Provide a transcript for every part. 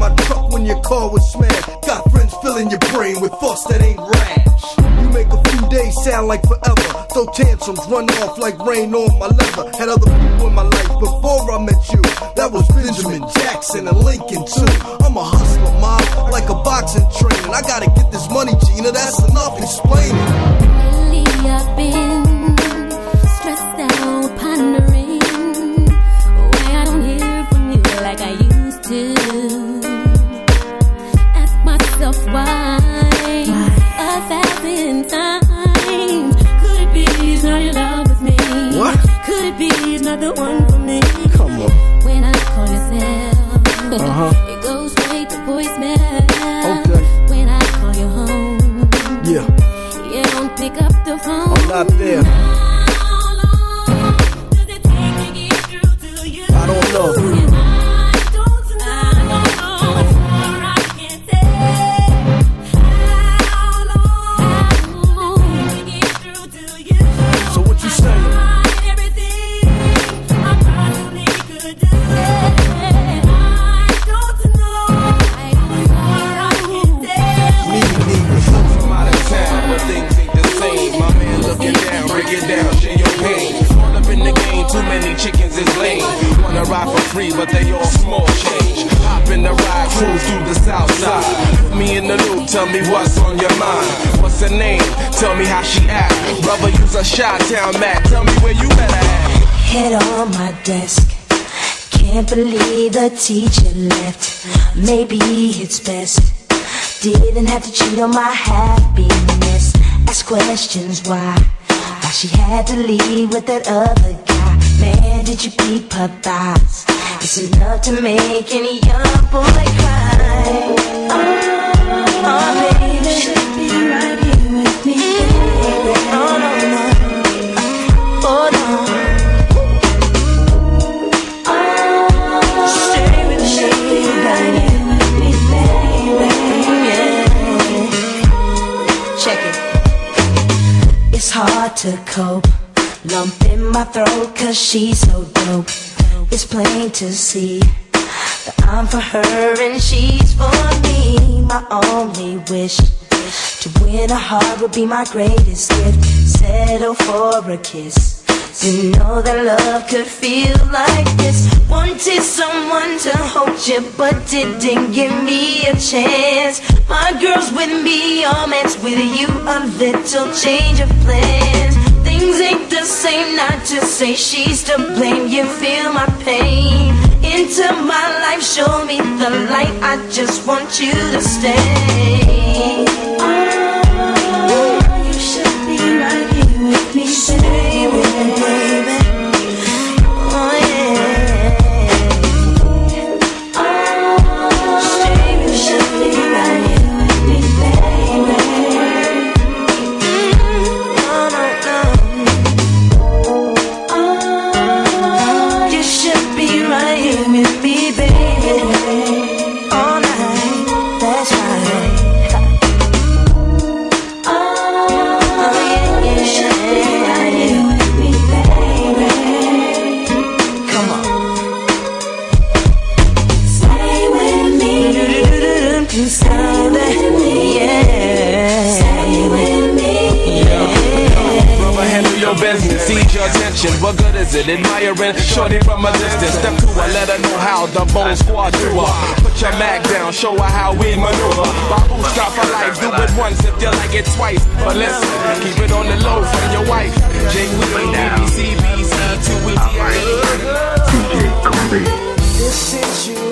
my truck when your car was smashed. Got friends filling your brain with thoughts that ain't rash. You make a few days sound like forever. Throw tantrums, run off like rain on my leather. Had other people in my life before I met you. That was Benjamin Jackson and Lincoln too. I'm a hustler, mom, like a boxing trainer. I gotta get this money, Gina. That's enough explaining. Lately I've been stressed out, pondering why I don't hear from you like I used to. Why a thousand times. Could it be he's not in love with me? What? Could it be he's not the one for me? Come on. When I call your cell, Uh-huh. it goes straight to voicemail. Okay. When I call you home. Yeah, You don't pick up the phone. I'm not there. All small change. Hop in the ride, cruise through the south side. Me in the loop, tell me what's on your mind. What's her name? Tell me how she act. Brother, use a shot town Mac. Tell me where you at. Head on my desk. Can't believe the teacher left. Maybe it's best. Didn't have to cheat on my happiness. Ask questions why. Why she had to leave with that other guy. Man, did you peep her thighs? It's enough to make any young boy cry. Oh, oh baby, should be right here with me. baby. Oh, no, no. Oh, no. Stay with me, right here with me, baby. Yeah. Check it. It's hard to cope. Lump in my throat, cause she's so dope. It's plain to see that I'm for her and she's for me. My only wish to win a heart would be my greatest gift. Settle for a kiss. To know that love could feel like this. Wanted someone to hold you, but didn't give me a chance. My girl's with me, all man's with you. A little change of plans. Things ain't the same, not to say she's to blame. You feel my pain. Into my life, show me the light. I just want you to stay. What good is it? Admiring shorty from a distance. Step two, I let her know how the bone squad do her. Put your mag down, show her how we maneuver. Babu stop for life, do it once if you like it twice. But listen, keep it on the low from your wife. J Willie, ABC, BC, 2 DJ Kobe. This situation got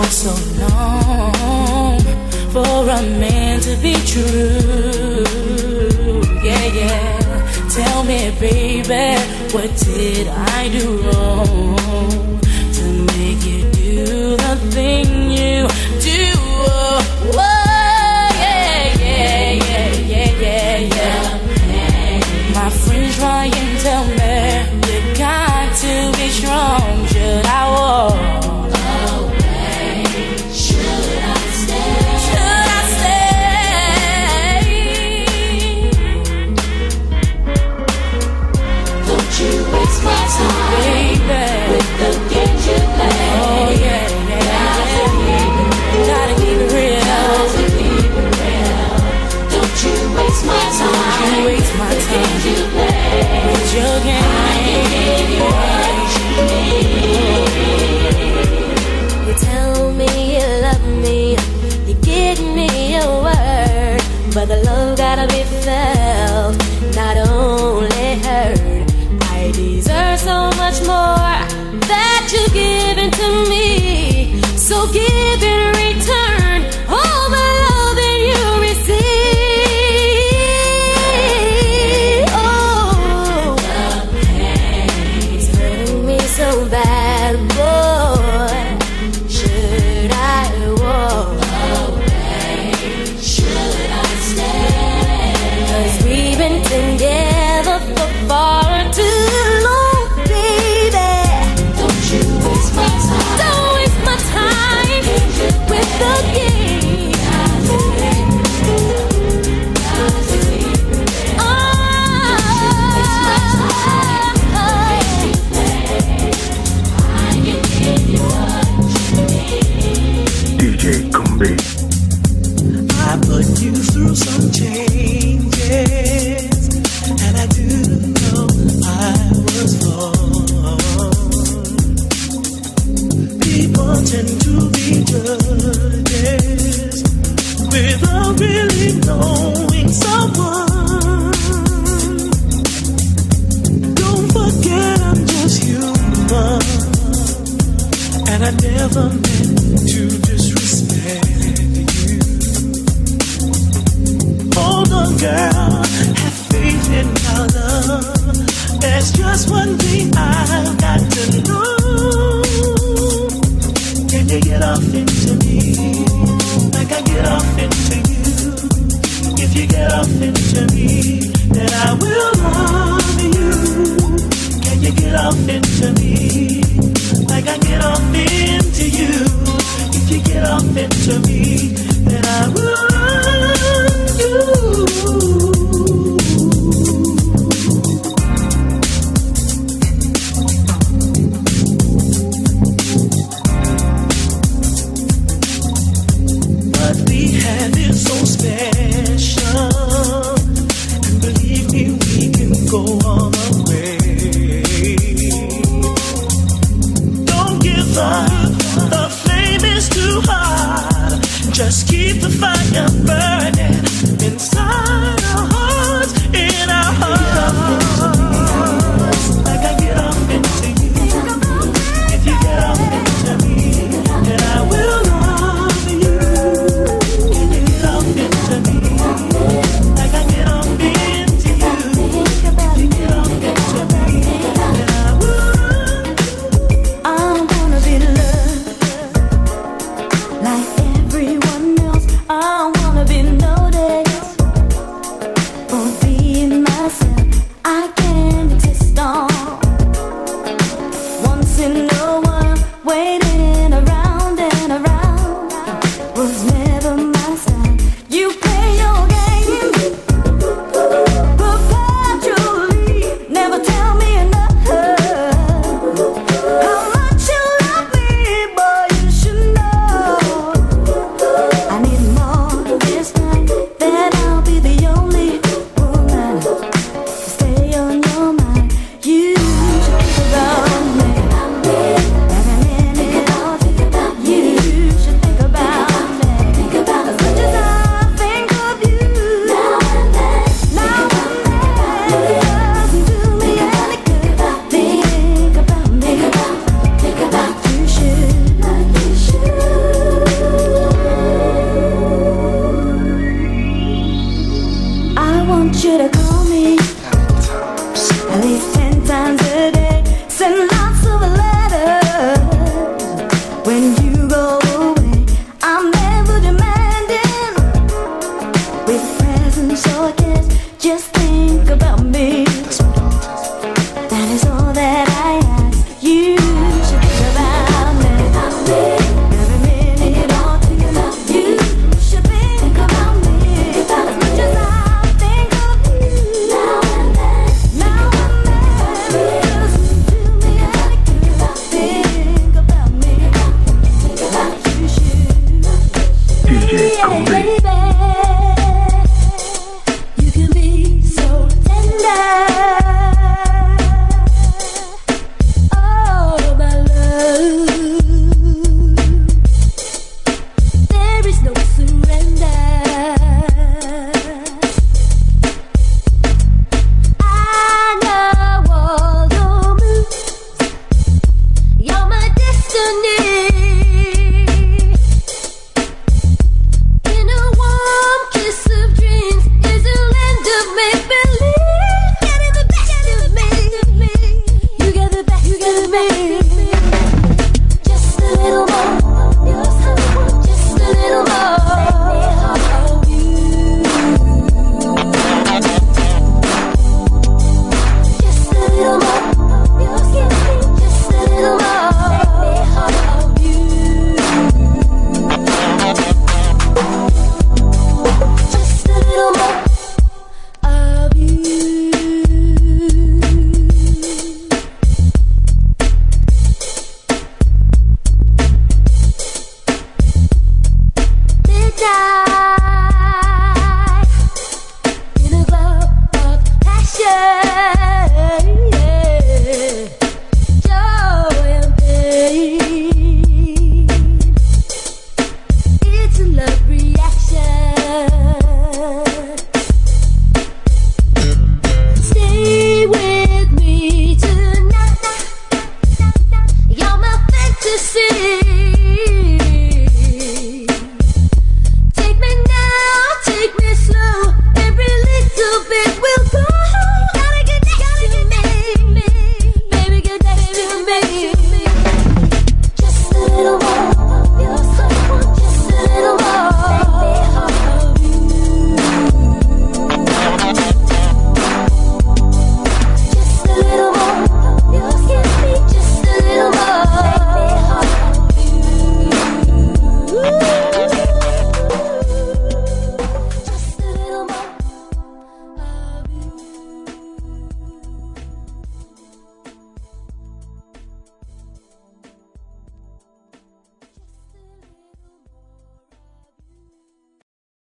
so long for a man to be true. Yeah, yeah. Tell me, baby, what did I do wrong to make you do the thing you DJ I put you through some changes, and I didn't know I was wrong. People tend to be judges without really knowing someone. Don't forget I'm just human, and I never meant to girl. Have faith in love. There's just one thing I've got to know. Can you get off into me like I get off into you? If you get off into me, then I will love you. Can you get off into me like I get off into you? If you get off into me, then I will.